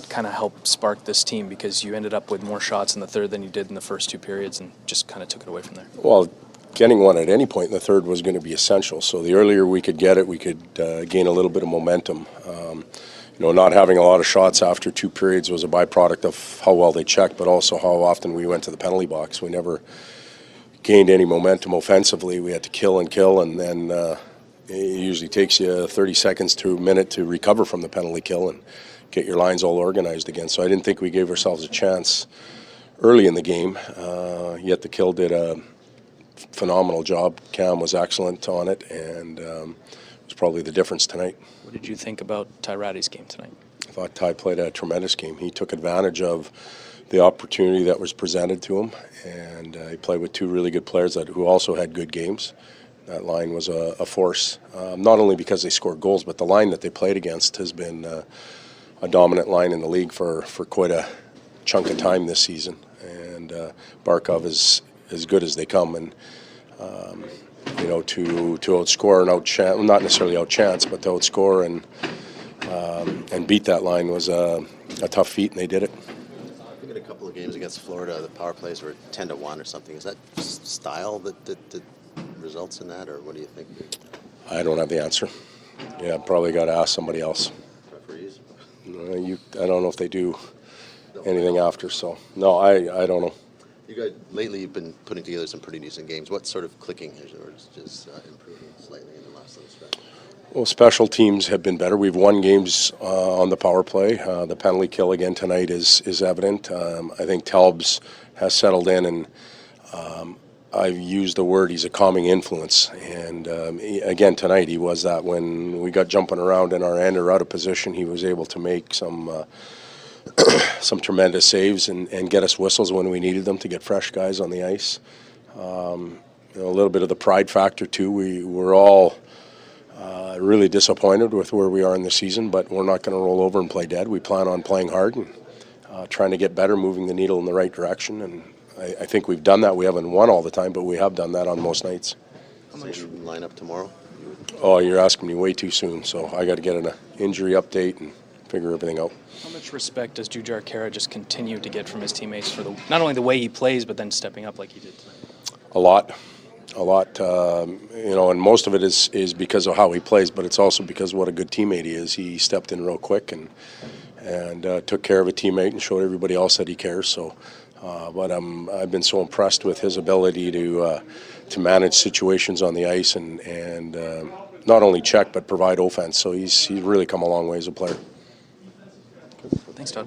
kind of help spark this team because you ended up with more shots in the third than you did in the first two periods and just kind of took it away from there. Well, getting one at any point in the third was going to be essential. So the earlier we could get it, we could uh, gain a little bit of momentum. Um, you know, not having a lot of shots after two periods was a byproduct of how well they checked, but also how often we went to the penalty box. We never gained any momentum offensively. We had to kill and kill, and then uh, it usually takes you 30 seconds to a minute to recover from the penalty kill and get your lines all organized again. So I didn't think we gave ourselves a chance early in the game. Uh, yet the kill did a phenomenal job. Cam was excellent on it, and um, it was probably the difference tonight. What did you think about Ty Tyratti's game tonight? I thought Ty played a tremendous game. He took advantage of the opportunity that was presented to him, and uh, he played with two really good players that who also had good games. That line was a, a force, um, not only because they scored goals, but the line that they played against has been uh, a dominant line in the league for, for quite a chunk of time this season. And uh, Barkov is as good as they come, and um, you know to to outscore and outchance, not necessarily outchance, but to outscore and um, and beat that line was a, a tough feat, and they did it. A couple of games against Florida, the power plays were 10 to 1 or something. Is that style that, that, that results in that, or what do you think? I don't have the answer. Yeah, probably got to ask somebody else. Referees? Uh, you, I don't know if they do anything after. So no, I, I don't know. You guys, lately you've been putting together some pretty decent games. What sort of clicking is or just uh, improving slightly in the last little stretch? Well, special teams have been better. We've won games uh, on the power play. Uh, the penalty kill again tonight is is evident. Um, I think Talbs has settled in, and um, I've used the word he's a calming influence. And um, he, again tonight, he was that when we got jumping around in our end or out of position, he was able to make some. Uh, some tremendous saves and, and get us whistles when we needed them to get fresh guys on the ice. Um, you know, a little bit of the pride factor too. We were all uh, really disappointed with where we are in the season, but we're not going to roll over and play dead. We plan on playing hard and uh, trying to get better, moving the needle in the right direction. And I, I think we've done that. We haven't won all the time, but we have done that on most nights. How much line up tomorrow? Oh, you're asking me way too soon, so I got to get an injury update and figure everything out. How much respect does Jujhar Khaira just continue to get from his teammates for the not only the way he plays, but then stepping up like he did tonight? A lot, a lot. Um, you know, and most of it is is because of how he plays, but it's also because what a good teammate he is. He stepped in real quick and and uh, took care of a teammate and showed everybody else that he cares. So, uh, but um, I've been so impressed with his ability to uh, to manage situations on the ice and and um not only check but provide offense. So he's he's really come a long way as a player. Thanks, Todd.